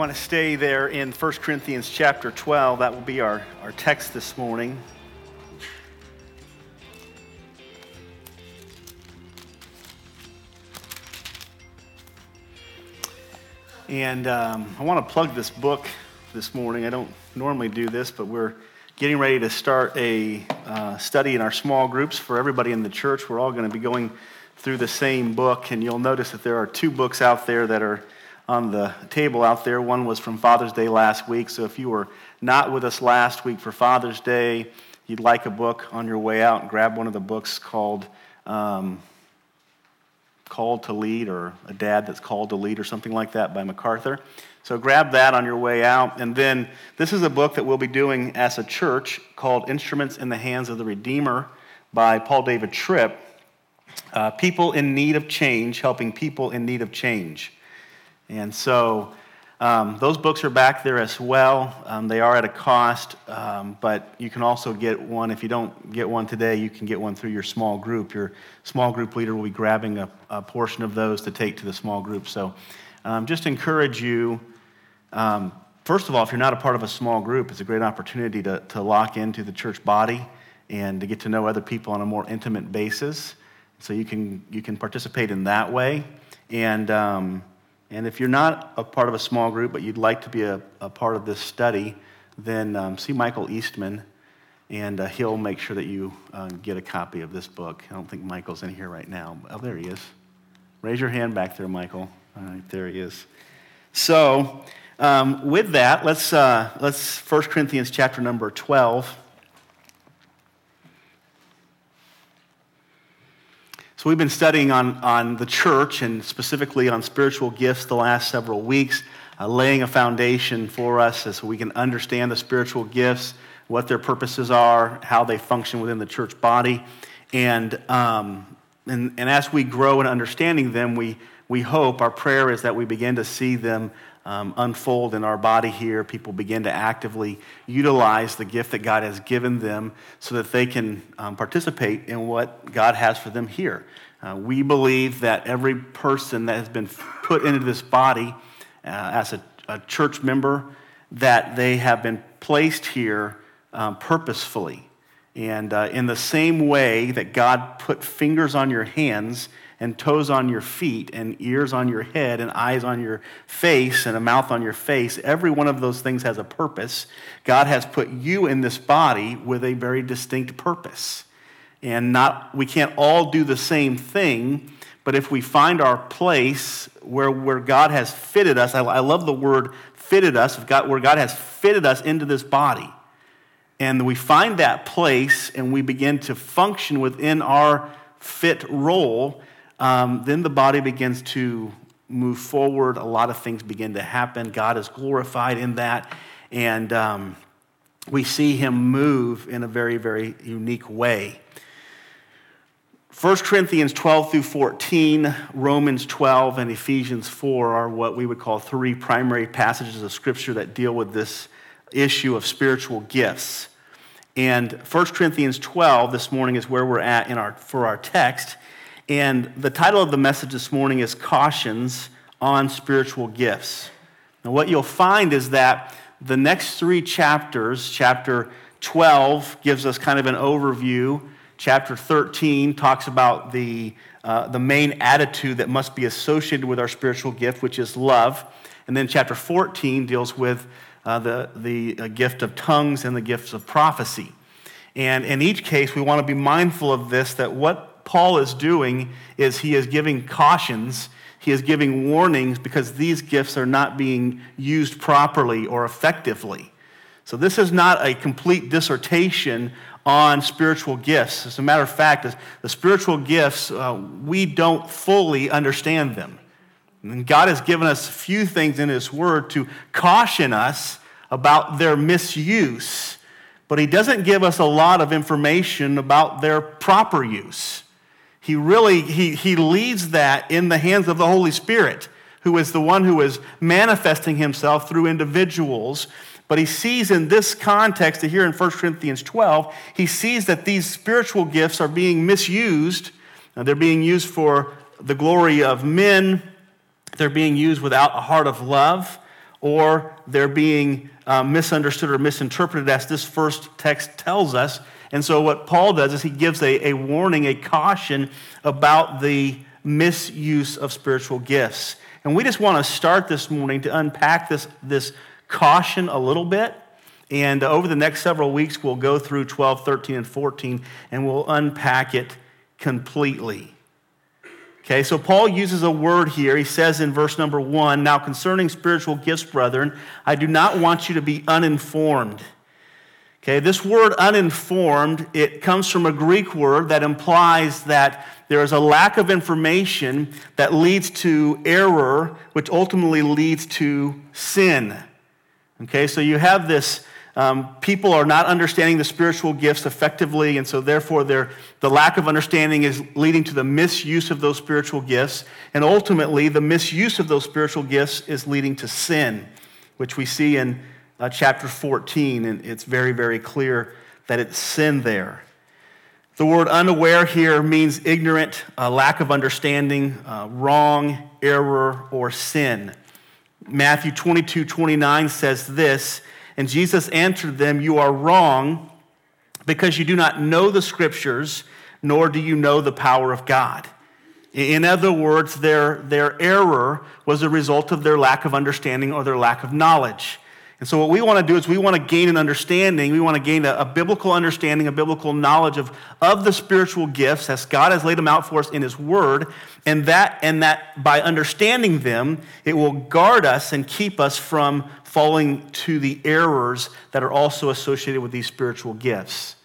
want to stay there in 1 Corinthians chapter 12. That will be our, our text this morning. And um, I want to plug this book this morning. I don't normally do this, but we're getting ready to start a uh, study in our small groups for everybody in the church. We're all going to be going through the same book, and you'll notice that there are two books out there that are on the table out there. One was from Father's Day last week. So if you were not with us last week for Father's Day, you'd like a book on your way out, grab one of the books called um, Called to Lead or A Dad That's Called to Lead or something like that by MacArthur. So grab that on your way out. And then this is a book that we'll be doing as a church called Instruments in the Hands of the Redeemer by Paul David Tripp. Uh, people in need of change, helping people in need of change. And so um, those books are back there as well. Um, they are at a cost, um, but you can also get one. If you don't get one today, you can get one through your small group. Your small group leader will be grabbing a, a portion of those to take to the small group. So um, just encourage you. Um, first of all, if you're not a part of a small group, it's a great opportunity to, to lock into the church body and to get to know other people on a more intimate basis. So you can, you can participate in that way. And um, and if you're not a part of a small group, but you'd like to be a, a part of this study, then um, see Michael Eastman, and uh, he'll make sure that you uh, get a copy of this book. I don't think Michael's in here right now. Oh, there he is. Raise your hand back there, Michael. All right, there he is. So, um, with that, let's, uh, let's 1 Corinthians chapter number 12. So, we've been studying on, on the church and specifically on spiritual gifts the last several weeks, uh, laying a foundation for us so we can understand the spiritual gifts, what their purposes are, how they function within the church body. And, um, and, and as we grow in understanding them, we, we hope, our prayer is that we begin to see them um, unfold in our body here. People begin to actively utilize the gift that God has given them so that they can um, participate in what God has for them here. Uh, we believe that every person that has been put into this body uh, as a, a, church member, that they have been placed here um, purposefully. And uh, in the same way that God put fingers on your hands and toes on your feet and ears on your head and eyes on your face and a mouth on your face. Every one of those things has a purpose. God has put you in this body with a very distinct purpose. And not we can't all do the same thing, but if we find our place where, where God has fitted us, I, I love the word fitted us, God, where God has fitted us into this body. And we find that place and we begin to function within our fit role, um, then the body begins to move forward. A lot of things begin to happen. God is glorified in that. And um, we see him move in a very, very unique way. 1 Corinthians 12 through 14, Romans 12, and Ephesians 4 are what we would call three primary passages of Scripture that deal with this issue of spiritual gifts. And 1 Corinthians 12 this morning is where we're at in our, for our text. And the title of the message this morning is Cautions on Spiritual Gifts. Now, what you'll find is that the next three chapters, chapter 12 gives us kind of an overview, chapter 13 talks about the, uh, the main attitude that must be associated with our spiritual gift, which is love. And then chapter 14 deals with uh, the, the uh, gift of tongues and the gifts of prophecy. And in each case, we want to be mindful of this that what Paul is doing is he is giving cautions, he is giving warnings because these gifts are not being used properly or effectively. So, this is not a complete dissertation on spiritual gifts. As a matter of fact, the spiritual gifts, uh, we don't fully understand them. And God has given us a few things in His Word to caution us about their misuse, but He doesn't give us a lot of information about their proper use he really he, he leads that in the hands of the holy spirit who is the one who is manifesting himself through individuals but he sees in this context here in 1 corinthians 12 he sees that these spiritual gifts are being misused they're being used for the glory of men they're being used without a heart of love or they're being uh, misunderstood or misinterpreted as this first text tells us. And so, what Paul does is he gives a, a warning, a caution about the misuse of spiritual gifts. And we just want to start this morning to unpack this, this caution a little bit. And over the next several weeks, we'll go through 12, 13, and 14, and we'll unpack it completely. Okay, so Paul uses a word here. He says in verse number one, Now concerning spiritual gifts, brethren, I do not want you to be uninformed. Okay, this word uninformed, it comes from a Greek word that implies that there is a lack of information that leads to error, which ultimately leads to sin. Okay, so you have this um, people are not understanding the spiritual gifts effectively, and so therefore the lack of understanding is leading to the misuse of those spiritual gifts. And ultimately, the misuse of those spiritual gifts is leading to sin, which we see in uh, chapter 14, and it's very, very clear that it's sin there. The word unaware here means ignorant, uh, lack of understanding, uh, wrong, error, or sin. Matthew 22 29 says this and Jesus answered them, You are wrong because you do not know the scriptures, nor do you know the power of God. In other words, their, their error was a result of their lack of understanding or their lack of knowledge. And so, what we want to do is we want to gain an understanding. We want to gain a, a, biblical understanding, a biblical knowledge of, of the spiritual gifts as God has laid them out for us in His Word. And that, and that by understanding them, it will guard us and keep us from falling to the errors that are also associated with these spiritual gifts.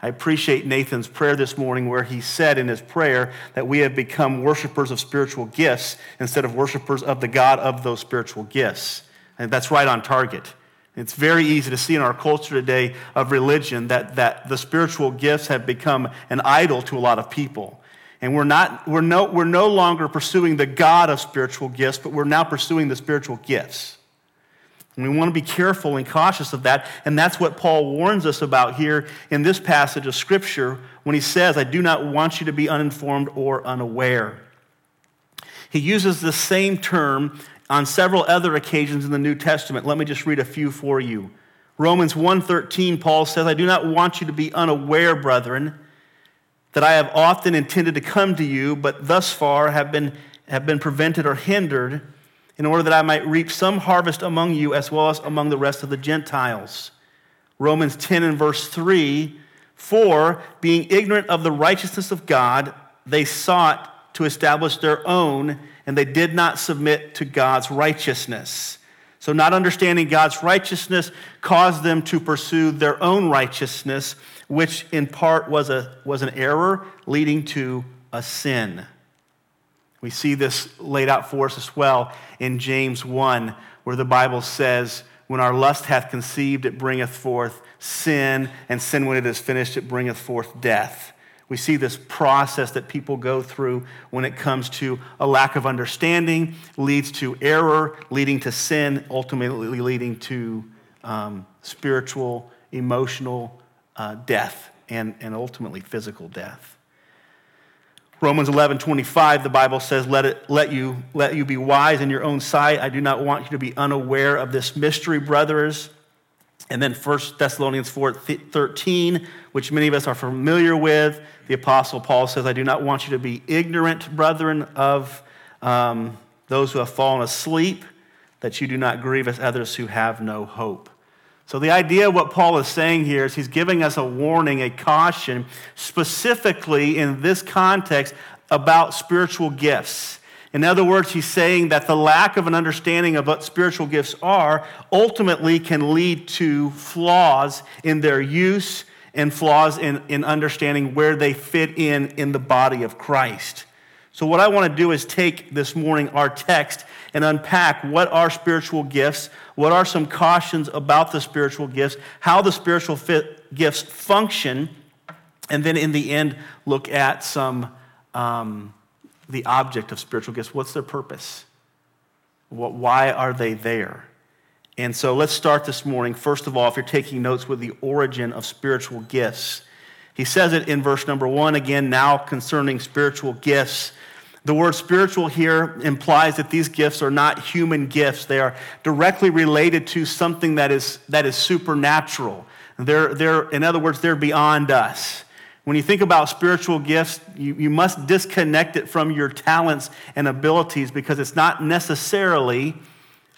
I appreciate Nathan's prayer this morning where he said in his prayer that we have become worshipers of spiritual gifts instead of worshipers of the God of those spiritual gifts. And that's right on target. It's very easy to see in our culture today of religion that, that the spiritual gifts have become an idol to a lot of people. And we're, not, we're, no, we're no longer pursuing the God of spiritual gifts, but we're now pursuing the spiritual gifts. And we want to be careful and cautious of that. And that's what Paul warns us about here in this passage of Scripture when he says, I do not want you to be uninformed or unaware. He uses the same term on several other occasions in the New Testament. Let me just read a few for you. Romans 1:13 Paul says, I do not want you to be unaware, brethren, that I have often intended to come to you, but thus far have been, have been prevented or hindered in order that I might reap some harvest among you as well as among the rest of the Gentiles. Romans 10 and verse 3 For, being ignorant of the righteousness of God, they sought to establish their own, and they did not submit to God's righteousness. So, not understanding God's righteousness caused them to pursue their own righteousness, which in part was, a, was an error leading to a sin. We see this laid out for us as well in James 1, where the Bible says, When our lust hath conceived, it bringeth forth sin, and sin, when it is finished, it bringeth forth death. We see this process that people go through when it comes to a lack of understanding, leads to error, leading to sin, ultimately leading to um, spiritual, emotional uh, death, and, and ultimately physical death. Romans 11, 25, the Bible says, let, it, let, you, let you be wise in your own sight. I do not want you to be unaware of this mystery, brothers. And then 1 Thessalonians 4, 13, which many of us are familiar with, the Apostle Paul says, I do not want you to be ignorant, brethren, of um, those who have fallen asleep, that you do not grieve as others who have no hope. So, the idea of what Paul is saying here is he's giving us a warning, a caution, specifically in this context about spiritual gifts. In other words, he's saying that the lack of an understanding of what spiritual gifts are ultimately can lead to flaws in their use and flaws in, in understanding where they fit in in the body of Christ. So, what I want to do is take this morning our text and unpack what are spiritual gifts, what are some cautions about the spiritual gifts, how the spiritual fit, gifts function, and then in the end, look at some um, the object of spiritual gifts. What's their purpose? What, why are they there? And so let's start this morning. First of all, if you're taking notes with the origin of spiritual gifts, he says it in verse number one again, now concerning spiritual gifts. The word spiritual here implies that these gifts are not human gifts. They are directly related to something that is, that is supernatural. They're, they're, in other words, they're beyond us. When you think about spiritual gifts, you, you must disconnect it from your talents and abilities because it's not necessarily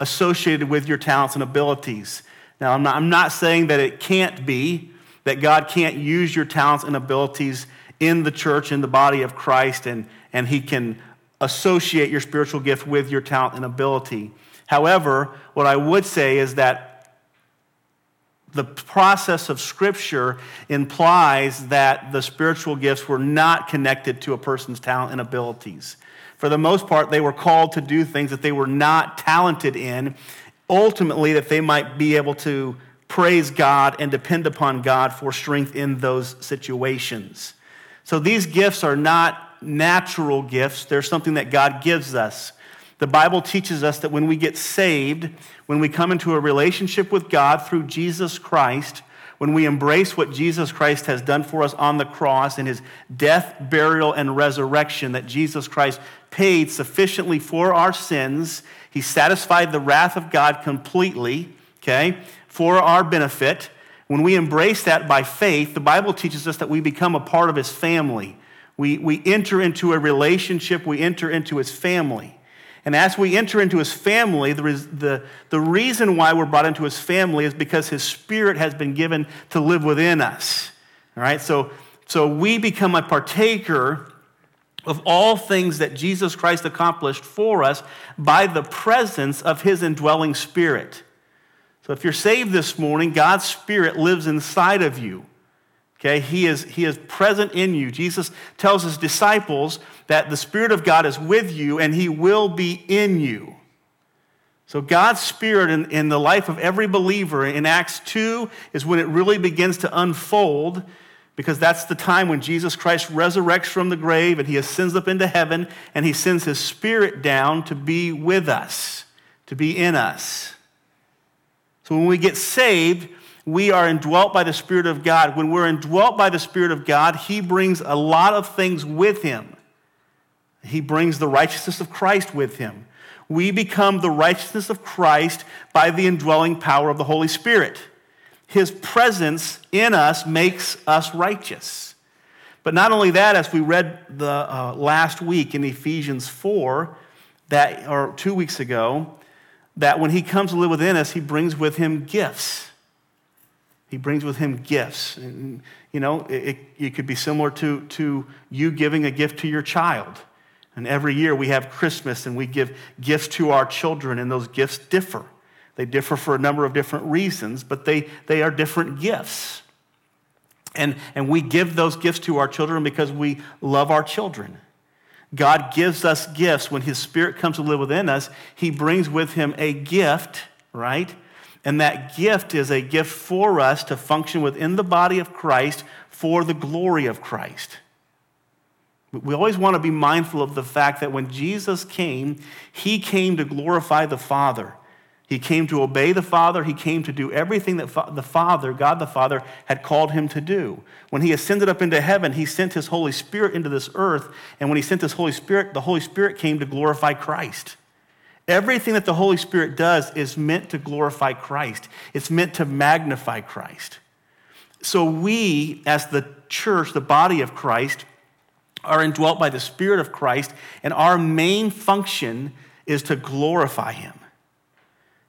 associated with your talents and abilities. Now, I'm not, I'm not saying that it can't be, that God can't use your talents and abilities in the church, in the body of Christ, and, and He can associate your spiritual gift with your talent and ability. However, what I would say is that the process of Scripture implies that the spiritual gifts were not connected to a person's talent and abilities. For the most part, they were called to do things that they were not talented in, ultimately, that they might be able to praise God and depend upon God for strength in those situations. So these gifts are not natural gifts, they're something that God gives us. The Bible teaches us that when we get saved, when we come into a relationship with God through Jesus Christ, when we embrace what Jesus Christ has done for us on the cross in his death, burial, and resurrection, that Jesus Christ paid sufficiently for our sins, he satisfied the wrath of God completely, okay, for our benefit. When we embrace that by faith, the Bible teaches us that we become a part of his family. We, we enter into a relationship, we enter into his family. And as we enter into his family, the, the, the reason why we're brought into his family is because his spirit has been given to live within us. All right? So, so we become a partaker of all things that Jesus Christ accomplished for us by the presence of his indwelling spirit. So if you're saved this morning, God's spirit lives inside of you. Okay, he is, he is present in you. Jesus tells his disciples that the Spirit of God is with you and he will be in you. So, God's Spirit in, in the life of every believer in Acts 2 is when it really begins to unfold because that's the time when Jesus Christ resurrects from the grave and he ascends up into heaven and he sends his Spirit down to be with us, to be in us. So, when we get saved, we are indwelt by the Spirit of God. When we're indwelt by the Spirit of God, He brings a lot of things with Him. He brings the righteousness of Christ with Him. We become the righteousness of Christ by the indwelling power of the Holy Spirit. His presence in us makes us righteous. But not only that, as we read the uh, last week in Ephesians 4, that, or two weeks ago, that when he comes to live within us, he brings with him gifts. He brings with him gifts. And, you know, it, it could be similar to, to you giving a gift to your child. And every year we have Christmas and we give gifts to our children, and those gifts differ. They differ for a number of different reasons, but they, they are different gifts. And, and we give those gifts to our children because we love our children. God gives us gifts. When His Spirit comes to live within us, He brings with Him a gift, right? And that gift is a gift for us to function within the body of Christ for the glory of Christ. We always want to be mindful of the fact that when Jesus came, he came to glorify the Father. He came to obey the Father. He came to do everything that the Father, God the Father, had called him to do. When he ascended up into heaven, he sent his Holy Spirit into this earth. And when he sent his Holy Spirit, the Holy Spirit came to glorify Christ. Everything that the Holy Spirit does is meant to glorify Christ, it's meant to magnify Christ. So, we, as the church, the body of Christ, are indwelt by the Spirit of Christ, and our main function is to glorify Him.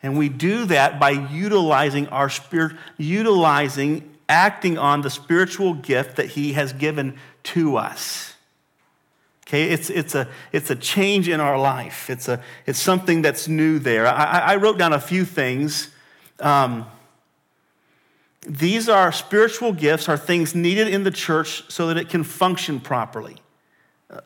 And we do that by utilizing our spirit, utilizing, acting on the spiritual gift that He has given to us. Okay, it's, it's, a, it's a change in our life. It's, a, it's something that's new there. I, I wrote down a few things. Um, these are spiritual gifts, are things needed in the church so that it can function properly.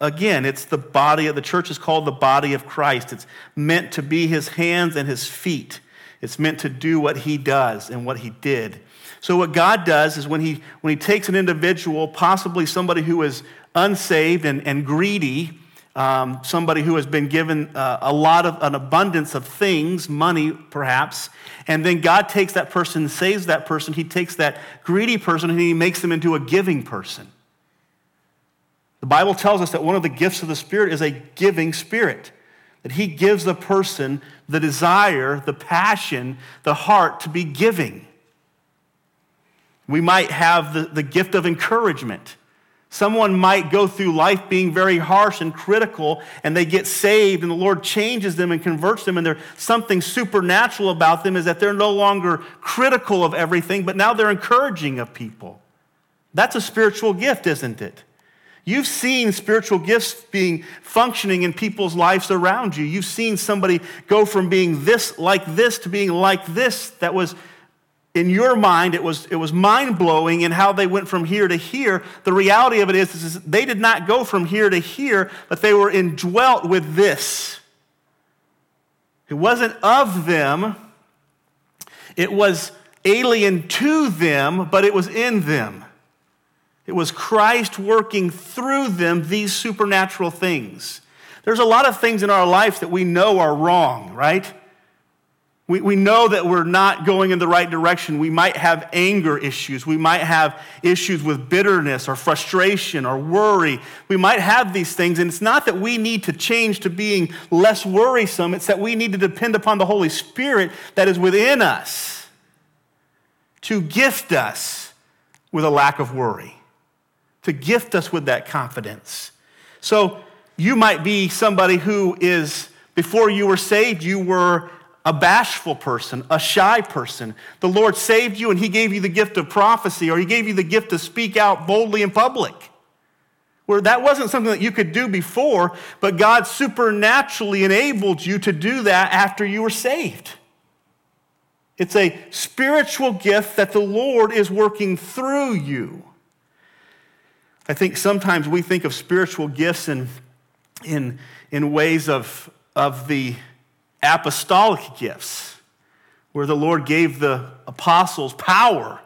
Again, it's the body of the church is called the body of Christ. It's meant to be his hands and his feet. It's meant to do what he does and what he did. So what God does is when he when he takes an individual, possibly somebody who is unsaved and, and greedy, um, somebody who has been given uh, a lot of an abundance of things, money perhaps, and then God takes that person, saves that person. He takes that greedy person and he makes them into a giving person. The Bible tells us that one of the gifts of the Spirit is a giving spirit, that He gives the person the desire, the passion, the heart to be giving. We might have the, the gift of encouragement. Someone might go through life being very harsh and critical, and they get saved, and the Lord changes them and converts them, and there's something supernatural about them is that they're no longer critical of everything, but now they're encouraging of people. That's a spiritual gift, isn't it? You've seen spiritual gifts being functioning in people's lives around you. You've seen somebody go from being this like this to being like this that was in your mind, it was, it was mind blowing in how they went from here to here. The reality of it is, is they did not go from here to here, but they were indwelt with this. It wasn't of them, it was alien to them, but it was in them. It was Christ working through them these supernatural things. There's a lot of things in our life that we know are wrong, right? We, we know that we're not going in the right direction. We might have anger issues. We might have issues with bitterness or frustration or worry. We might have these things. And it's not that we need to change to being less worrisome, it's that we need to depend upon the Holy Spirit that is within us to gift us with a lack of worry, to gift us with that confidence. So you might be somebody who is, before you were saved, you were a bashful person, a shy person. The Lord saved you and He gave you the gift of prophecy, or He gave you the gift to speak out boldly in public. Where that wasn't something that you could do before, but God supernaturally enabled you to do that after you were saved. It's a spiritual gift that the Lord is working through you. I think sometimes we think of spiritual gifts in, in, in ways of, of the apostolic gifts, where the Lord gave the apostles power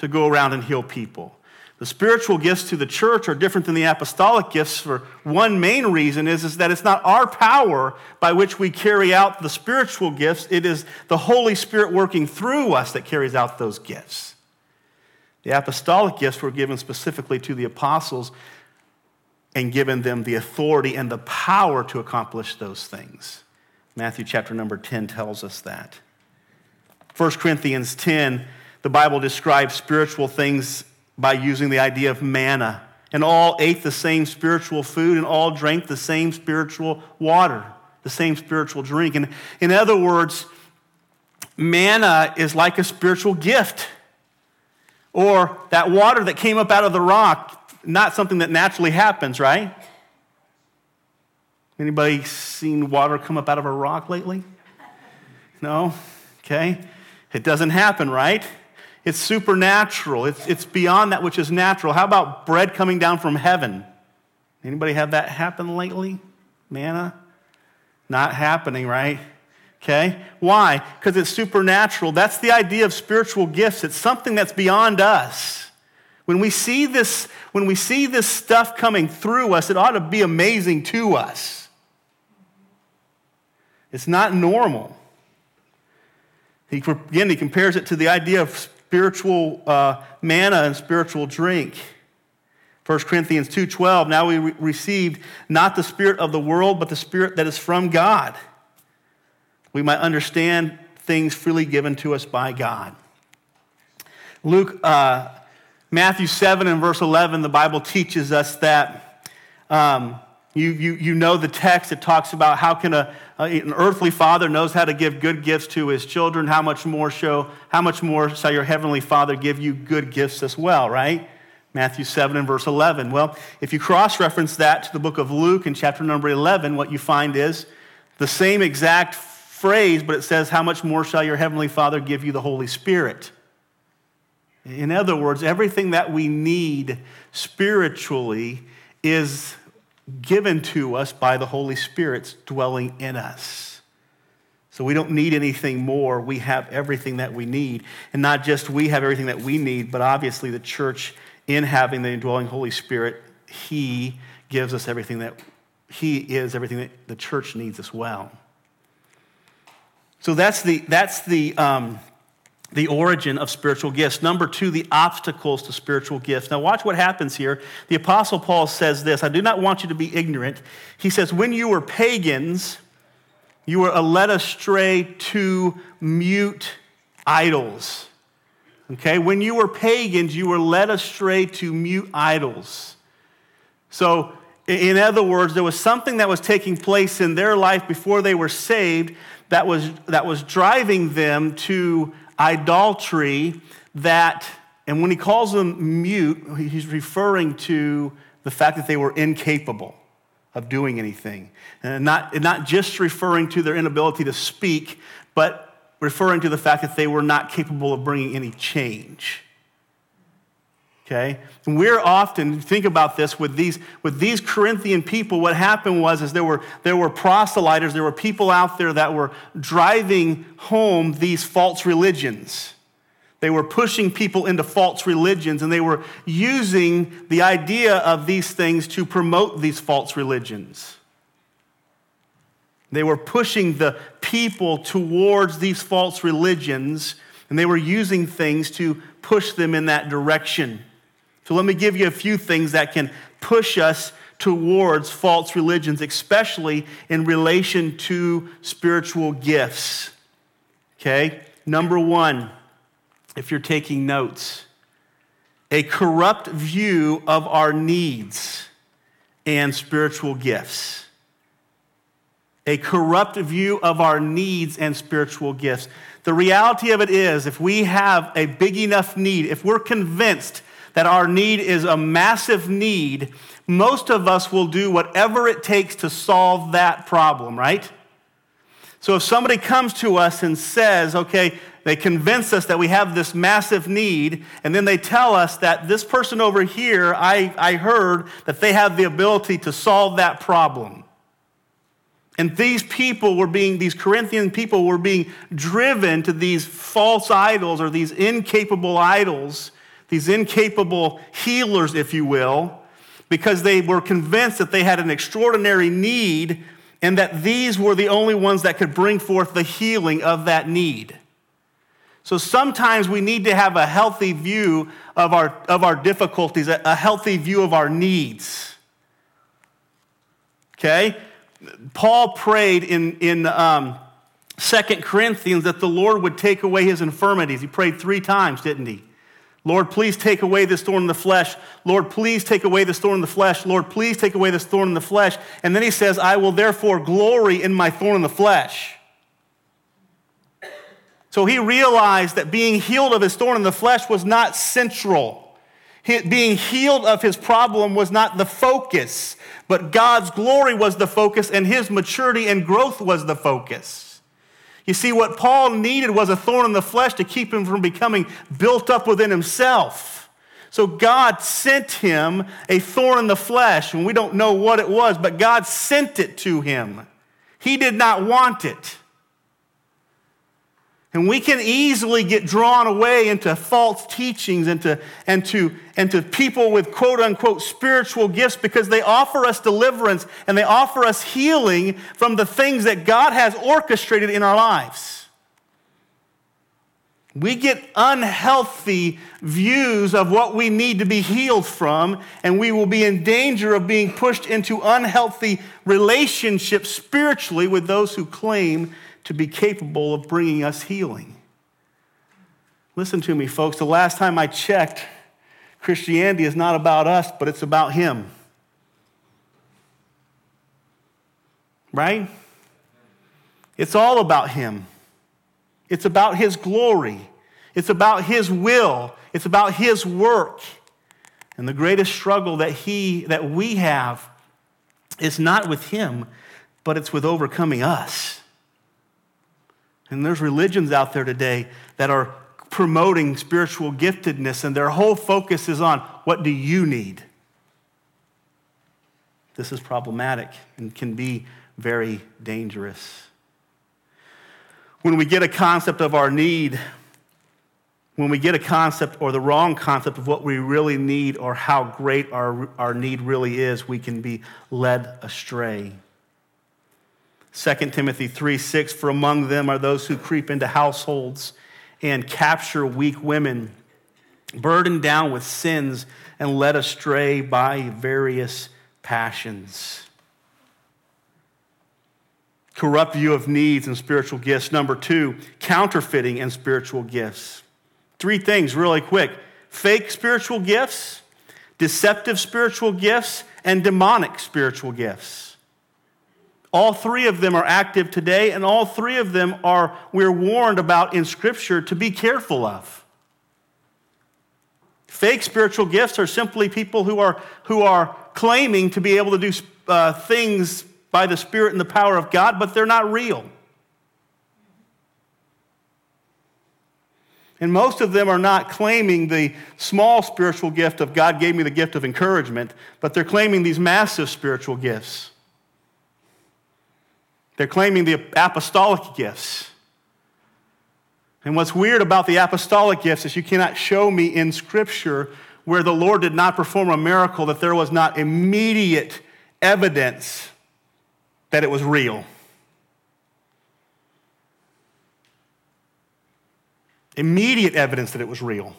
to go around and heal people. The spiritual gifts to the church are different than the apostolic gifts for one main reason is, is that it's not our power by which we carry out the spiritual gifts. It is the Holy Spirit working through us that carries out those gifts. The apostolic gifts were given specifically to the apostles and given them the authority and the power to accomplish those things. Matthew chapter number 10 tells us that. 1 Corinthians 10, the Bible describes spiritual things by using the idea of manna. And all ate the same spiritual food and all drank the same spiritual water, the same spiritual drink. And in other words, manna is like a spiritual gift. Or that water that came up out of the rock, not something that naturally happens, right? Anybody seen water come up out of a rock lately? No? Okay. It doesn't happen, right? It's supernatural. It's, it's beyond that which is natural. How about bread coming down from heaven? Anybody have that happen lately? Manna? Not happening, right? Okay? Why? Because it's supernatural. That's the idea of spiritual gifts. It's something that's beyond us. When we see this, when we see this stuff coming through us, it ought to be amazing to us. It's not normal. He, again, he compares it to the idea of spiritual uh, manna and spiritual drink. 1 Corinthians 2:12 Now we re- received not the spirit of the world but the spirit that is from God. We might understand things freely given to us by God. Luke uh, Matthew 7 and verse 11 the Bible teaches us that um, you, you, you know the text. It talks about how can a, an earthly father knows how to give good gifts to his children. How much more show, how much more shall your heavenly father give you good gifts as well, right? Matthew 7 and verse 11. Well, if you cross-reference that to the book of Luke in chapter number 11, what you find is the same exact phrase, but it says, how much more shall your heavenly father give you the Holy Spirit? In other words, everything that we need spiritually is given to us by the Holy Spirit's dwelling in us. So we don't need anything more. We have everything that we need. And not just we have everything that we need, but obviously the church, in having the indwelling Holy Spirit, He gives us everything that He is, everything that the church needs as well. So that's the, that's the, um, the origin of spiritual gifts. Number two, the obstacles to spiritual gifts. Now, watch what happens here. The Apostle Paul says this I do not want you to be ignorant. He says, When you were pagans, you were led astray to mute idols. Okay? When you were pagans, you were led astray to mute idols. So, in other words, there was something that was taking place in their life before they were saved that was, that was driving them to idolatry that, and when he calls them mute, he's referring to the fact that they were incapable of doing anything. And not, not just referring to their inability to speak, but referring to the fact that they were not capable of bringing any change. Okay? And we're often, think about this, with these, with these Corinthian people, what happened was is there were, there were proselyters, there were people out there that were driving home these false religions. They were pushing people into false religions, and they were using the idea of these things to promote these false religions. They were pushing the people towards these false religions, and they were using things to push them in that direction. So let me give you a few things that can push us towards false religions, especially in relation to spiritual gifts. Okay? Number one, if you're taking notes, a corrupt view of our needs and spiritual gifts. A corrupt view of our needs and spiritual gifts. The reality of it is, if we have a big enough need, if we're convinced that our need is a massive need, most of us will do whatever it takes to solve that problem, right? So if somebody comes to us and says, okay, they convince us that we have this massive need, and then they tell us that this person over here, I, I heard that they have the ability to solve that problem. And these people were being, these Corinthian people were being driven to these false idols or these incapable idols these incapable healers, if you will, because they were convinced that they had an extraordinary need and that these were the only ones that could bring forth the healing of that need. So sometimes we need to have a healthy view of our, of our difficulties, a, healthy view of our needs. Okay? Paul prayed in, in um, 2 Corinthians that the Lord would take away his infirmities. He prayed three times, didn't he? Lord, please take away this thorn in the flesh. Lord, please take away this thorn in the flesh. Lord, please take away this thorn in the flesh. And then he says, I will therefore glory in my thorn in the flesh. So he realized that being healed of his thorn in the flesh was not central. Being healed of his problem was not the focus, but God's glory was the focus, and his maturity and growth was the focus. You see, what Paul needed was a thorn in the flesh to keep him from becoming built up within himself. So God sent him a thorn in the flesh, and we don't know what it was, but God sent it to him. He did not want it. And we can easily get drawn away into false teachings and to, and, to, and to people with quote unquote spiritual gifts because they offer us deliverance and they offer us healing from the things that God has orchestrated in our lives. We get unhealthy views of what we need to be healed from, and we will be in danger of being pushed into unhealthy relationships spiritually with those who claim to be capable of bringing us healing. Listen to me, folks. The last time I checked, Christianity is not about us, but it's about Him. Right? It's all about Him. It's about His glory. It's about His will. It's about His work. And the greatest struggle that He, that we have, is not with Him, but it's with overcoming us. And there's religions out there today that are promoting spiritual giftedness, and their whole focus is on what do you need? This is problematic and can be very dangerous. When we get a concept of our need, when we get a concept or the wrong concept of what we really need or how great our, our need really is, we can be led astray. 2 Timothy 3 6, for among them are those who creep into households and capture weak women, burdened down with sins and led astray by various passions. Corrupt view of needs and spiritual gifts. Number two, counterfeiting and spiritual gifts. Three things, really quick fake spiritual gifts, deceptive spiritual gifts, and demonic spiritual gifts. All three of them are active today, and all three of them are, we're warned about in Scripture to be careful of. Fake spiritual gifts are simply people who are, who are claiming to be able to do uh, things by the Spirit and the power of God, but they're not real. And most of them are not claiming the small spiritual gift of God gave me the gift of encouragement, but they're claiming these massive spiritual gifts. They're claiming the apostolic gifts. And what's weird about the apostolic gifts is you cannot show me in Scripture where the Lord did not perform a miracle that there was not immediate evidence that it was real. immediate evidence that it was real.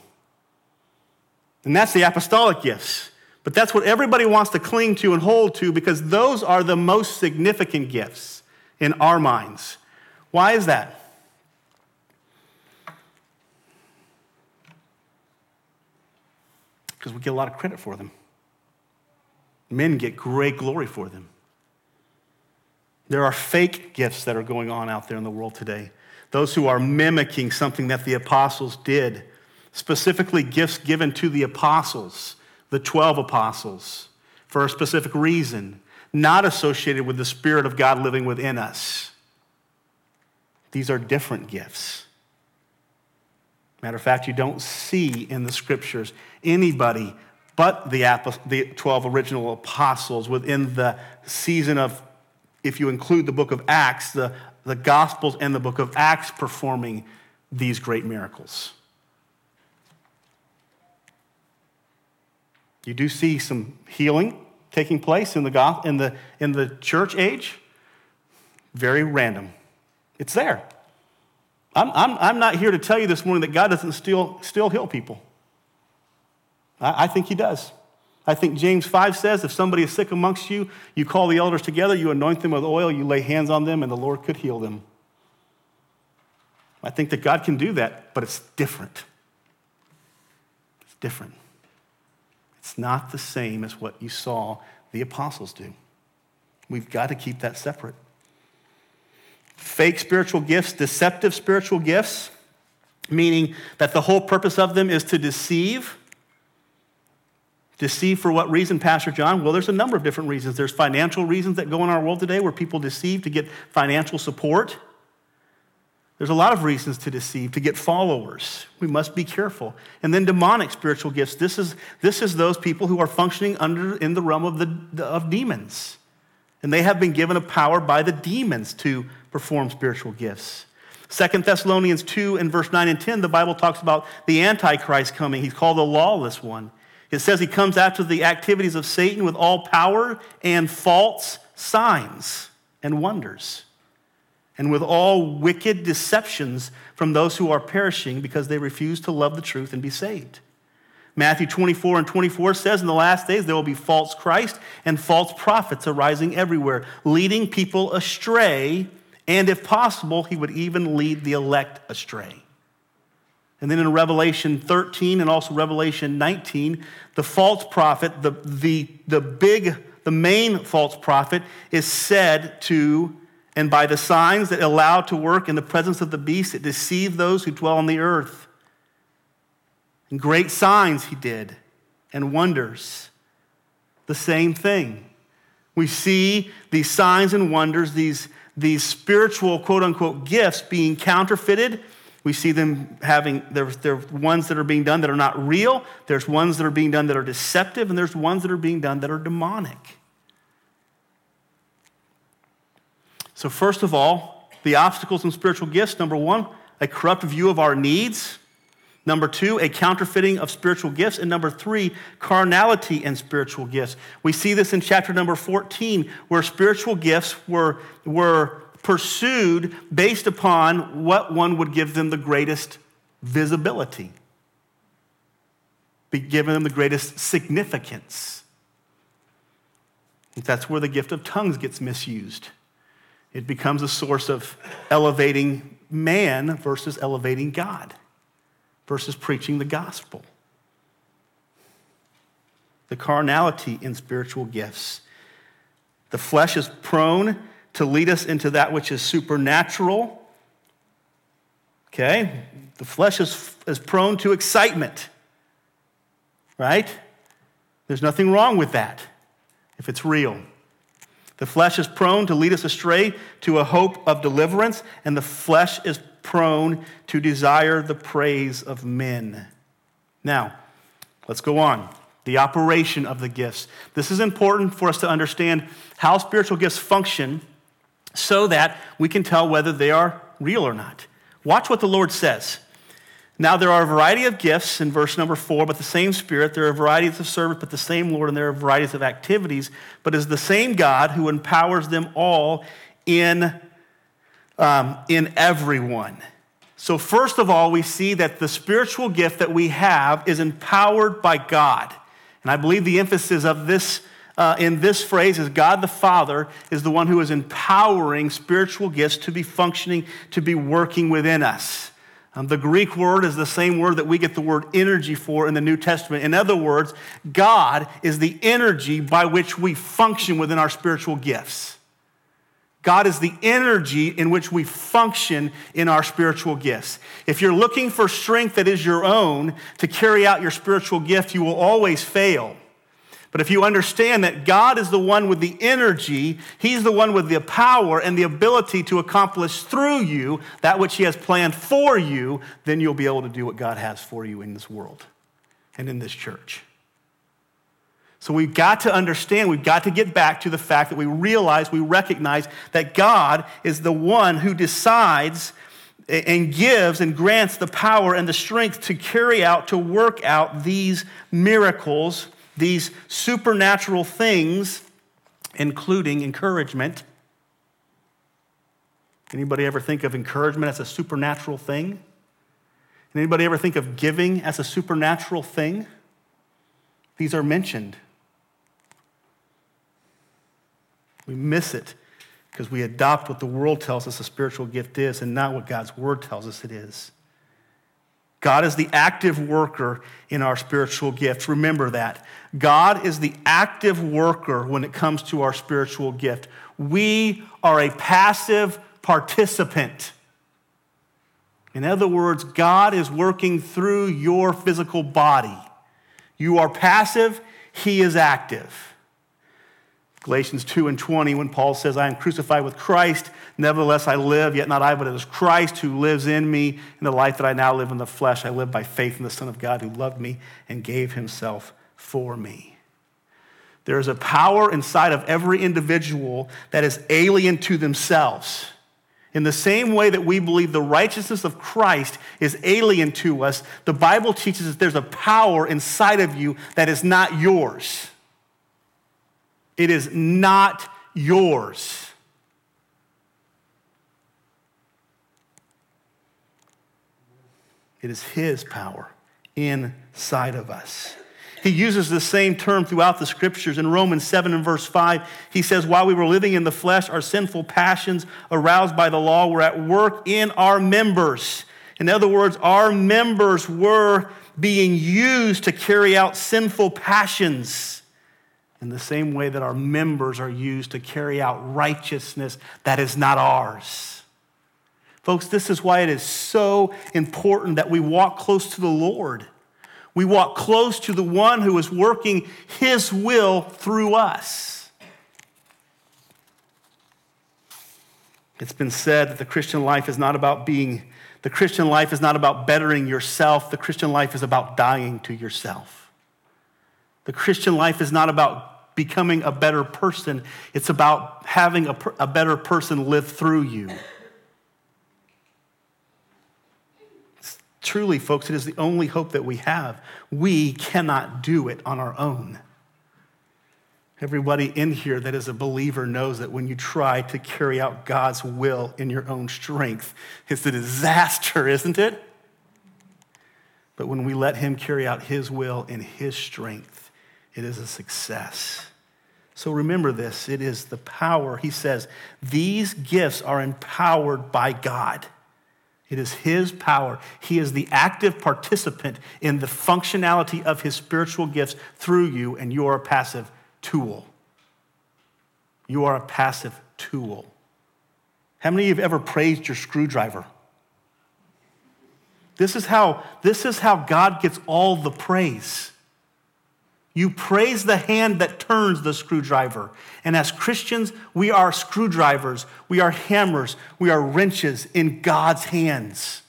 And that's the apostolic gifts. But that's what everybody wants to cling to and hold to because those are the most significant gifts in our minds. Why is that? Because we get a lot of credit for them. Men get great glory for them. There are fake gifts that are going on out there in the world today those who are mimicking something that the apostles did, specifically gifts given to the apostles, the 12 apostles, for a specific reason, not associated with the Spirit of God living within us. These are different gifts. Matter of fact, you don't see in the scriptures anybody but the, the 12 original apostles within the season of, if you include the book of Acts, the the Gospels and the book of Acts performing these great miracles. You do see some healing taking place in the, in the, in the church age. Very random. It's there. I'm, I'm, I'm not here to tell you this morning that God doesn't still, still heal people. I, I think He does. I think James 5 says if somebody is sick amongst you, you call the elders together, you anoint them with oil, you lay hands on them, and the Lord could heal them. I think that God can do that, but it's different. It's different. It's not the same as what you saw the apostles do. We've got to keep that separate. Fake spiritual gifts, deceptive spiritual gifts, meaning that the whole purpose of them is to deceive Deceive for what reason, Pastor John? Well, there's a number of different reasons. There's financial reasons that go in our world today where people deceive to get financial support. There's a lot of reasons to deceive, to get followers. We must be careful. And then demonic spiritual gifts. This is, this is those people who are functioning under in the realm of, the, of demons. And they have been given a power by the demons to perform spiritual gifts. Second Thessalonians 2 and verse 9 and 10, the Bible talks about the Antichrist coming. He's called the lawless one. It says he comes after the activities of Satan with all power and false signs and wonders, and with all wicked deceptions from those who are perishing because they refuse to love the truth and be saved. Matthew 24 and 24 says, In the last days there will be false Christ and false prophets arising everywhere, leading people astray, and if possible, he would even lead the elect astray. And then in Revelation 13 and also Revelation 19, the false prophet, the, the, the big, the main false prophet, is said to, and by the signs that allow to work in the presence of the beast, it deceived those who dwell on the earth. And great signs he did, and wonders. The same thing. We see these signs and wonders, these, these spiritual quote unquote gifts being counterfeited we see them having, there's there are ones that are being done that are not real, there's ones that are being done that are deceptive, and there's ones that are being done that are demonic. So, first of all, the obstacles in spiritual gifts number one, a corrupt view of our needs. Number two, a counterfeiting of spiritual gifts. And number three, carnality and spiritual gifts. We see this in chapter number 14, where spiritual gifts were, were pursued based upon what one would give them the greatest visibility, be given them the greatest significance. That's where the gift of tongues gets misused. It becomes a source of elevating man versus elevating God, versus preaching the gospel. The carnality in spiritual gifts. The flesh is prone to lead us into that which is supernatural. Okay? The flesh is, is prone to excitement, right? There's nothing wrong with that if it's real. The flesh is prone to lead us astray to a hope of deliverance, and the flesh is prone to desire the praise of men. Now, let's go on. The operation of the gifts. This is important for us to understand how spiritual gifts function so that we can tell whether they are real or not. Watch what the Lord says. Now, there are a variety of gifts in verse number four, but the same Spirit. There are varieties of service, but the same Lord, and there are varieties of activities, but is the same God who empowers them all in, um, in everyone. So, first of all, we see that the spiritual gift that we have is empowered by God. And I believe the emphasis of this uh, in this phrase is God the Father is the one who is empowering spiritual gifts to be functioning, to be working within us. Um, the Greek word is the same word that we get the word energy for in the New Testament. In other words, God is the energy by which we function within our spiritual gifts. God is the energy in which we function in our spiritual gifts. If you're looking for strength that is your own to carry out your spiritual gift, you will always fail. But if you understand that God is the one with the energy, He's the one with the power and the ability to accomplish through you that which He has planned for you, then you'll be able to do what God has for you in this world and in this church. So we've got to understand, we've got to get back to the fact that we realize, we recognize that God is the one who decides and gives and grants the power and the strength to carry out, to work out these miracles these supernatural things, including encouragement. Anybody ever think of encouragement as a supernatural thing? Anybody ever think of giving as a supernatural thing? These are mentioned. We miss it because we adopt what the world tells us a spiritual gift is and not what God's word tells us it is. God is the active worker in our spiritual gifts. Remember that. God is the active worker when it comes to our spiritual gift. We are a passive participant. In other words, God is working through your physical body. You are passive, He is active. Galatians 2 and 20, when Paul says, I am crucified with Christ, nevertheless I live, yet not I, but it is Christ who lives in me. In the life that I now live in the flesh, I live by faith in the Son of God who loved me and gave himself for me. There is a power inside of every individual that is alien to themselves. In the same way that we believe the righteousness of Christ is alien to us, the Bible teaches that there's a power inside of you that is not yours. It is not yours. It is His power inside of us. He uses the same term throughout the scriptures. In Romans 7 and verse 5, he says, While we were living in the flesh, our sinful passions aroused by the law were at work in our members. In other words, our members were being used to carry out sinful passions in the same way that our members are used to carry out righteousness that is not ours. Folks, this is why it is so important that we walk close to the Lord. We walk close to the one who is working his will through us. It's been said that the Christian life is not about being, the Christian life is not about bettering yourself. The Christian life is about dying to yourself. The Christian life is not about becoming a better person, it's about having a, a better person live through you. Truly, folks, it is the only hope that we have. We cannot do it on our own. Everybody in here that is a believer knows that when you try to carry out God's will in your own strength, it's a disaster, isn't it? But when we let Him carry out His will in His strength, it is a success. So remember this it is the power. He says, these gifts are empowered by God. It is His power. He is the active participant in the functionality of His spiritual gifts through you, and you are a passive tool. You are a passive tool. How many of you have ever praised your screwdriver? This is how, this is how God gets all the praise. You praise the hand that turns the screwdriver. And as Christians, we are screwdrivers, we are hammers, we are wrenches in God's hands.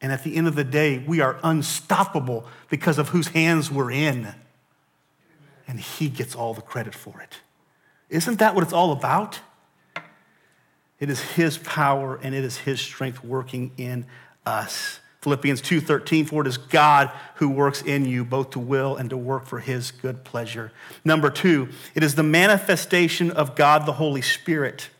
And at the end of the day, we are unstoppable because of whose hands we're in. And He gets all the credit for it. Isn't that what it's all about? It is His power and it is His strength working in us. Philippians 2:13 for it is God who works in you both to will and to work for his good pleasure. Number 2, it is the manifestation of God the Holy Spirit.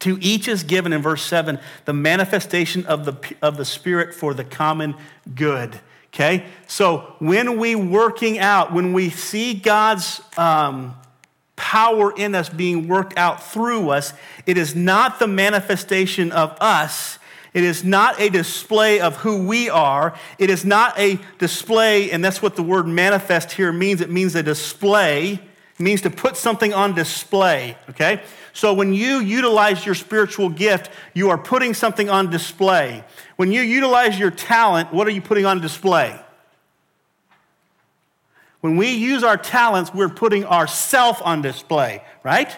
To each is given in verse 7 the manifestation of the, of the Spirit for the common good. Okay? So when we working out, when we see God's um, power in us being worked out through us, it is not the manifestation of us, it is not a display of who we are. It is not a display, and that's what the word manifest here means. It means a display. It means to put something on display, okay? So when you utilize your spiritual gift, you are putting something on display. When you utilize your talent, what are you putting on display? When we use our talents, we're putting ourself on display, right?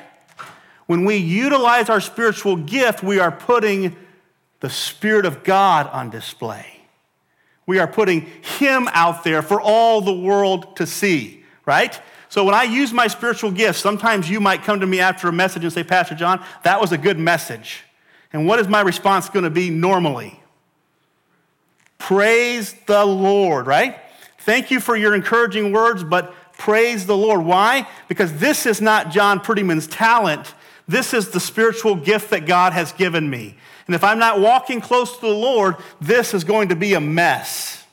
When we utilize our spiritual gift, we are putting the Spirit of God on display. We are putting Him out there for all the world to see, right? So when I use my spiritual gifts, sometimes you might come to me after a message and say, Pastor John, that was a good message. And what is my response going to be normally? Praise the Lord, right? Thank you for your encouraging words, but praise the Lord. Why? Because this is not John Prettyman's talent. This is the spiritual gift that God has given me. And if I'm not walking close to the Lord, this is going to be a mess.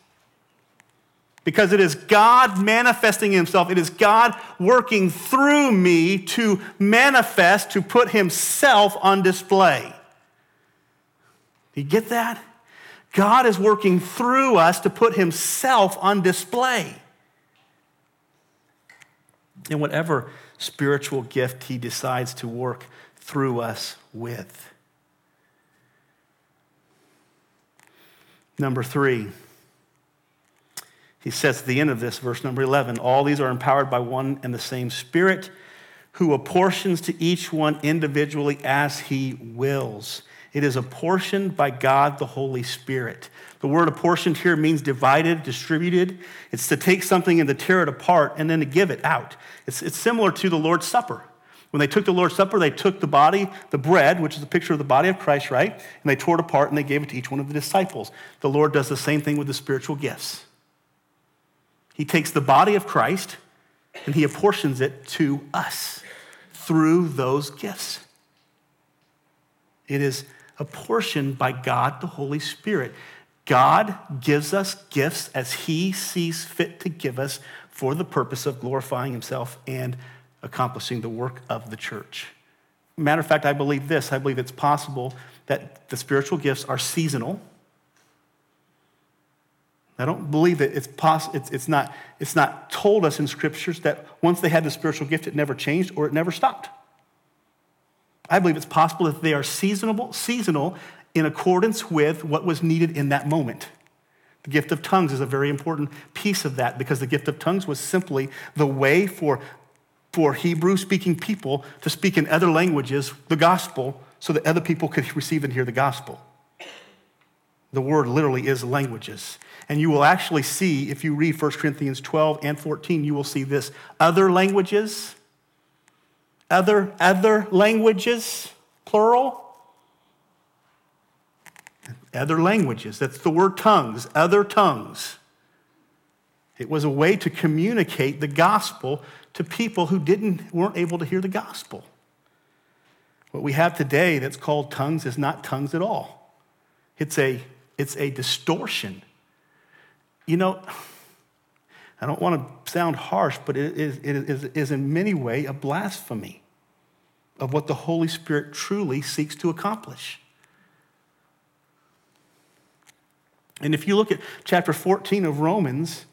Because it is God manifesting Himself, it is God working through me to manifest, to put Himself on display. You get that? God is working through us to put Himself on display. And whatever spiritual gift He decides to work through us with. Number three, he says at the end of this, verse number 11, all these are empowered by one and the same Spirit who apportions to each one individually as he wills. It is apportioned by God the Holy Spirit. The word apportioned here means divided, distributed. It's to take something and to tear it apart and then to give it out. It's, it's similar to the Lord's Supper. When they took the Lord's Supper, they took the body, the bread, which is a picture of the body of Christ, right? And they tore it apart and they gave it to each one of the disciples. The Lord does the same thing with the spiritual gifts. He takes the body of Christ and he apportions it to us through those gifts. It is apportioned by God the Holy Spirit. God gives us gifts as he sees fit to give us for the purpose of glorifying himself and accomplishing the work of the church. Matter of fact, I believe this I believe it's possible that the spiritual gifts are seasonal. I don't believe that it's, poss- it's, it's, not, it's not told us in scriptures that once they had the spiritual gift, it never changed or it never stopped. I believe it's possible that they are seasonable, seasonal in accordance with what was needed in that moment. The gift of tongues is a very important piece of that because the gift of tongues was simply the way for for Hebrew speaking people to speak in other languages the gospel so that other people could receive and hear the gospel. The word literally is languages. And you will actually see, if you read 1 Corinthians 12 and 14, you will see this other languages, other, other languages, plural. Other languages. That's the word tongues, other tongues. It was a way to communicate the gospel to people who didn't, weren't able to hear the gospel. What we have today that's called tongues is not tongues at all. It's a, it's a distortion. You know, I don't want to sound harsh, but it is, it is, is in many ways a blasphemy of what the Holy Spirit truly seeks to accomplish. And if you look at chapter 14 of Romans,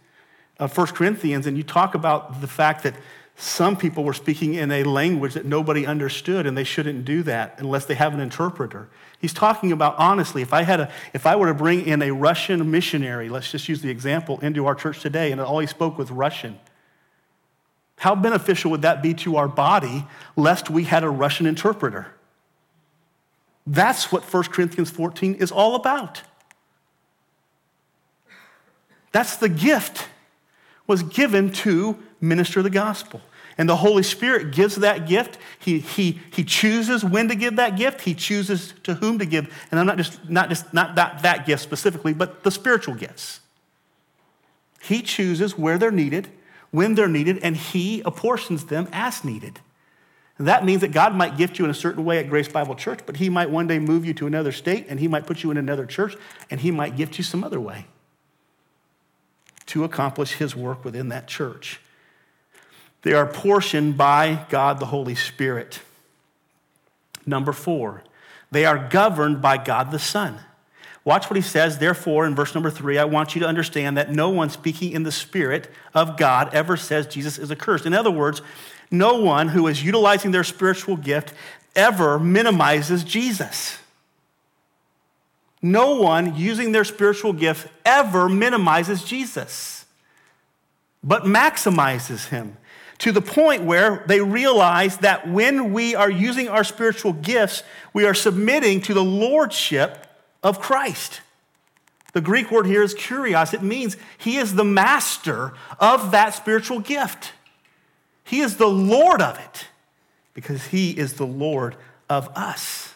of 1 Corinthians, and you talk about the fact that some people were speaking in a language that nobody understood, and they shouldn't do that unless they have an interpreter. He's talking about honestly, if I had a, if I were to bring in a Russian missionary, let's just use the example, into our church today, and all he spoke was Russian. How beneficial would that be to our body, lest we had a Russian interpreter? That's what 1 Corinthians 14 is all about. That's the gift was given to minister the gospel. And the Holy Spirit gives that gift. He, he, he chooses when to give that gift. He chooses to whom to give. And I'm not just, not just not that, that gift specifically, but the spiritual gifts. He chooses where they're needed, when they're needed, and he apportions them as needed. And that means that God might gift you in a certain way at Grace Bible Church, but he might one day move you to another state, and he might put you in another church, and he might gift you some other way to accomplish his work within that church. They are portioned by God the Holy Spirit. Number four, they are governed by God the Son. Watch what he says, therefore, in verse number three, I want you to understand that no one speaking in the Spirit of God ever says Jesus is accursed. In other words, no one who is utilizing their spiritual gift ever minimizes Jesus. No one using their spiritual gift ever minimizes Jesus, but maximizes him to the point where they realize that when we are using our spiritual gifts, we are submitting to the lordship of Christ. The Greek word here is kurios. It means he is the master of that spiritual gift. He is the Lord of it because he is the Lord of us.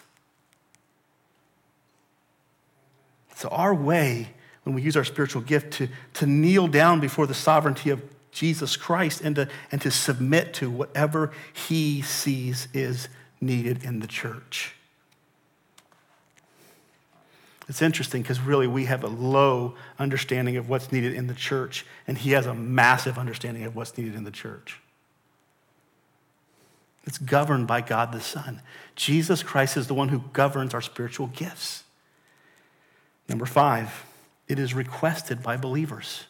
So, our way when we use our spiritual gift to, to kneel down before the sovereignty of Jesus Christ and to, and to submit to whatever he sees is needed in the church. It's interesting because really we have a low understanding of what's needed in the church, and he has a massive understanding of what's needed in the church. It's governed by God the Son. Jesus Christ is the one who governs our spiritual gifts. Number five, it is requested by believers.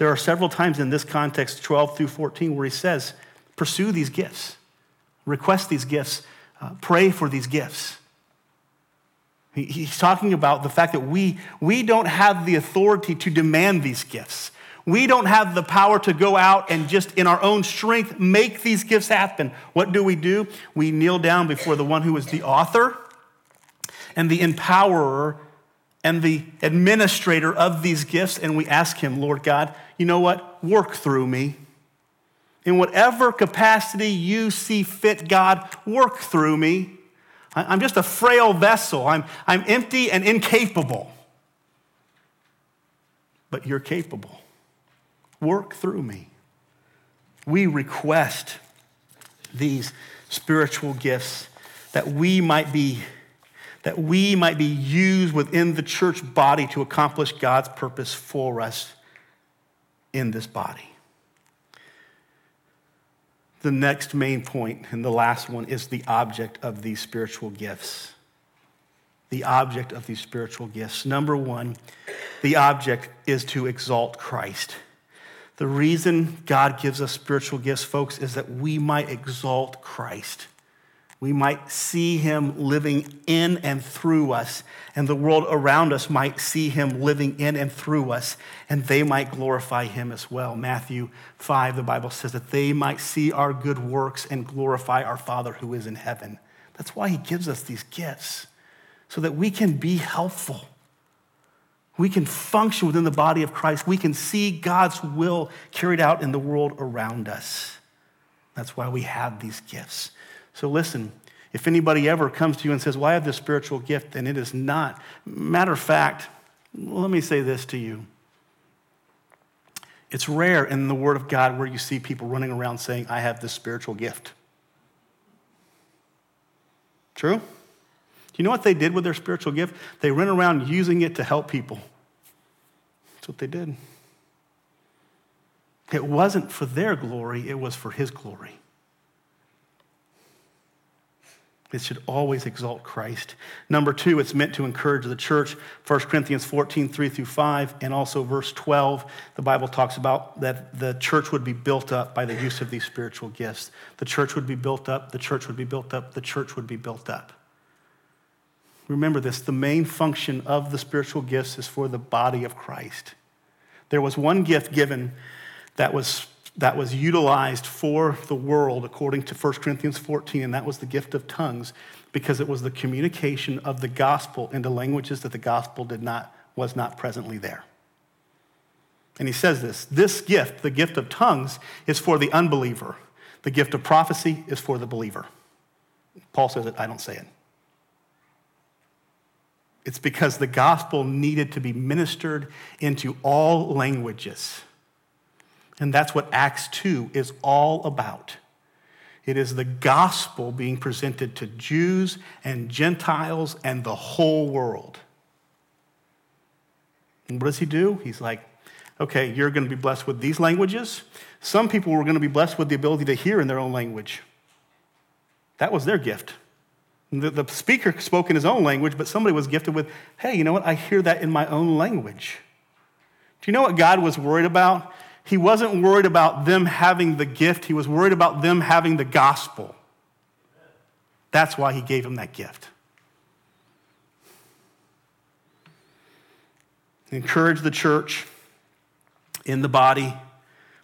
There are several times in this context, 12 through 14, where he says, pursue these gifts, request these gifts, uh, pray for these gifts. He, he's talking about the fact that we, we don't have the authority to demand these gifts. We don't have the power to go out and just in our own strength make these gifts happen. What do we do? We kneel down before the one who is the author and the empowerer and the administrator of these gifts, and we ask Him, Lord God, you know what? Work through me. In whatever capacity you see fit, God, work through me. I'm just a frail vessel. I'm, I'm empty and incapable. But you're capable. Work through me. We request these spiritual gifts that we might be that we might be used within the church body to accomplish God's purpose for us in this body. The next main point, and the last one, is the object of these spiritual gifts. The object of these spiritual gifts. Number one, the object is to exalt Christ. The reason God gives us spiritual gifts, folks, is that we might exalt Christ we might see him living in and through us, and the world around us might see him living in and through us, and they might glorify him as well. Matthew 5, the Bible says that they might see our good works and glorify our Father who is in heaven. That's why he gives us these gifts, so that we can be helpful. We can function within the body of Christ. We can see God's will carried out in the world around us. That's why we have these gifts. So listen, if anybody ever comes to you and says, Well, I have this spiritual gift, then it is not. Matter of fact, let me say this to you. It's rare in the Word of God where you see people running around saying, I have this spiritual gift. True? Do you know what they did with their spiritual gift? They ran around using it to help people. That's what they did. It wasn't for their glory, it was for His glory. It should always exalt Christ. Number two, it's meant to encourage the church. 1 Corinthians 14, 3 through 5, and also verse 12, the Bible talks about that the church would be built up by the use of these spiritual gifts. The church would be built up, the church would be built up, the church would be built up. Remember this the main function of the spiritual gifts is for the body of Christ. There was one gift given that was that was utilized for the world according to 1 Corinthians 14, and that was the gift of tongues because it was the communication of the gospel into languages that the gospel did not, was not presently there. And he says this this gift, the gift of tongues, is for the unbeliever. The gift of prophecy is for the believer. Paul says it, I don't say it. It's because the gospel needed to be ministered into all languages. And that's what Acts 2 is all about. It is the gospel being presented to Jews and Gentiles and the whole world. And what does he do? He's like, okay, you're going to be blessed with these languages. Some people were going to be blessed with the ability to hear in their own language. That was their gift. The, the speaker spoke in his own language, but somebody was gifted with, hey, you know what? I hear that in my own language. Do you know what God was worried about? He wasn't worried about them having the gift, he was worried about them having the gospel. That's why he gave them that gift. Encourage the church in the body.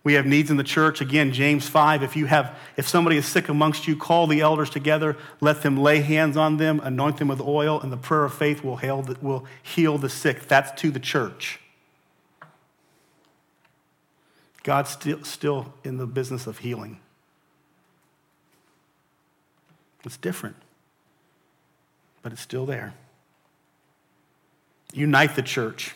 We have needs in the church. Again, James 5, if you have if somebody is sick amongst you, call the elders together, let them lay hands on them, anoint them with oil, and the prayer of faith will heal the, will heal the sick. That's to the church. God's still, still in the business of healing. It's different, but it's still there. Unite the church.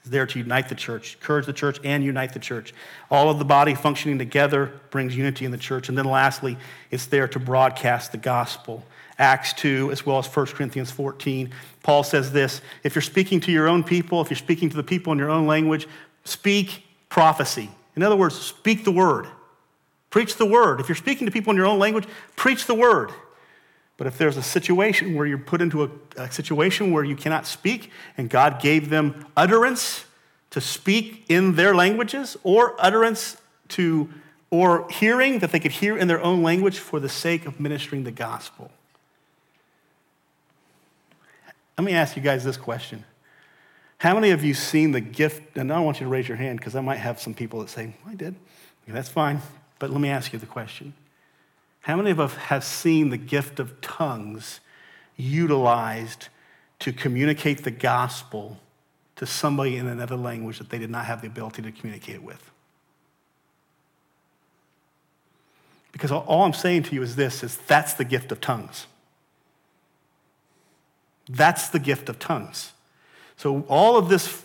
It's there to unite the church, encourage the church, and unite the church. All of the body functioning together brings unity in the church. And then lastly, it's there to broadcast the gospel. Acts 2, as well as 1 Corinthians 14. Paul says this if you're speaking to your own people, if you're speaking to the people in your own language, speak prophecy. In other words, speak the word. Preach the word. If you're speaking to people in your own language, preach the word. But if there's a situation where you're put into a, a, situation where you cannot speak and God gave them utterance to speak in their languages or utterance to or hearing that they could hear in their own language for the sake of ministering the gospel. Let me ask you guys this question. How many of you seen the gift? And I want you to raise your hand because I might have some people that say, I did. Okay, that's fine. But let me ask you the question. How many of us have seen the gift of tongues utilized to communicate the gospel to somebody in another language that they did not have the ability to communicate with? Because all I'm saying to you is this is that's the gift of tongues. That's the gift of tongues. So, all of this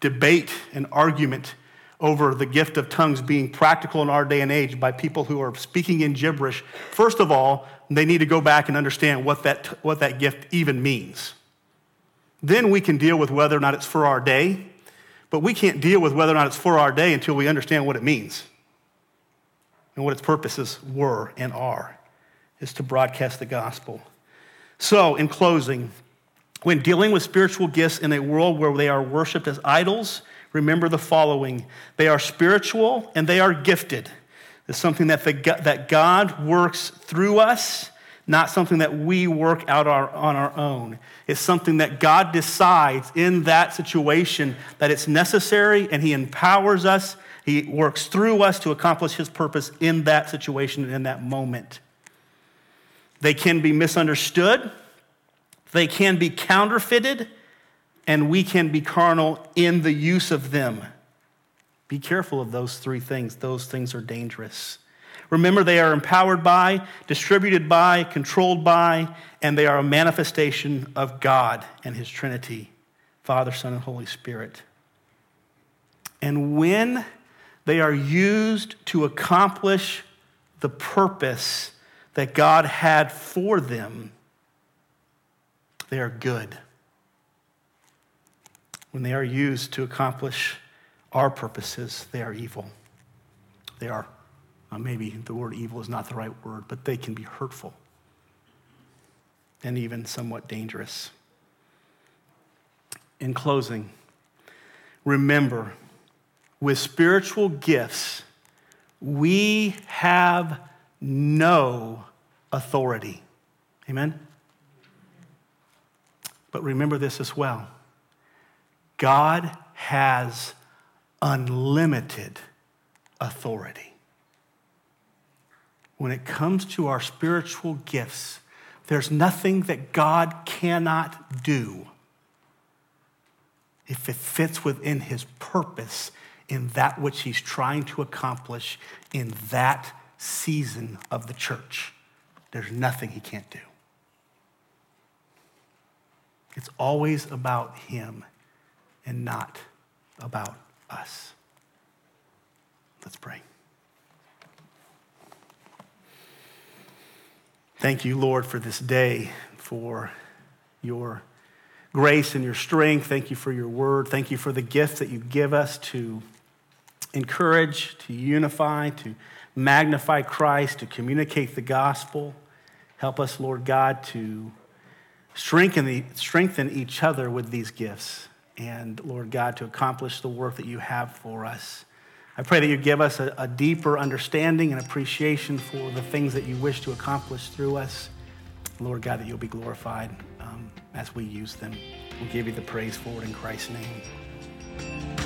debate and argument over the gift of tongues being practical in our day and age by people who are speaking in gibberish, first of all, they need to go back and understand what that, what that gift even means. Then we can deal with whether or not it's for our day, but we can't deal with whether or not it's for our day until we understand what it means and what its purposes were and are, is to broadcast the gospel. So, in closing, when dealing with spiritual gifts in a world where they are worshiped as idols, remember the following they are spiritual and they are gifted. It's something that, the, that God works through us, not something that we work out our, on our own. It's something that God decides in that situation that it's necessary and He empowers us. He works through us to accomplish His purpose in that situation and in that moment. They can be misunderstood. They can be counterfeited, and we can be carnal in the use of them. Be careful of those three things. Those things are dangerous. Remember, they are empowered by, distributed by, controlled by, and they are a manifestation of God and His Trinity Father, Son, and Holy Spirit. And when they are used to accomplish the purpose that God had for them, they are good. When they are used to accomplish our purposes, they are evil. They are, uh, maybe the word evil is not the right word, but they can be hurtful and even somewhat dangerous. In closing, remember with spiritual gifts, we have no authority. Amen? But remember this as well God has unlimited authority. When it comes to our spiritual gifts, there's nothing that God cannot do if it fits within his purpose in that which he's trying to accomplish in that season of the church. There's nothing he can't do. It's always about him and not about us. Let's pray. Thank you, Lord, for this day, for your grace and your strength. Thank you for your word. Thank you for the gift that you give us to encourage, to unify, to magnify Christ, to communicate the gospel. Help us, Lord God, to strengthen, the, strengthen each other with these gifts. And, Lord God, to accomplish the work that you have for us. I pray that you give us a, a deeper understanding and appreciation for the things that you wish to accomplish through us. Lord God, that you'll be glorified um, as we use them. We'll give you the praise for it in Christ's name.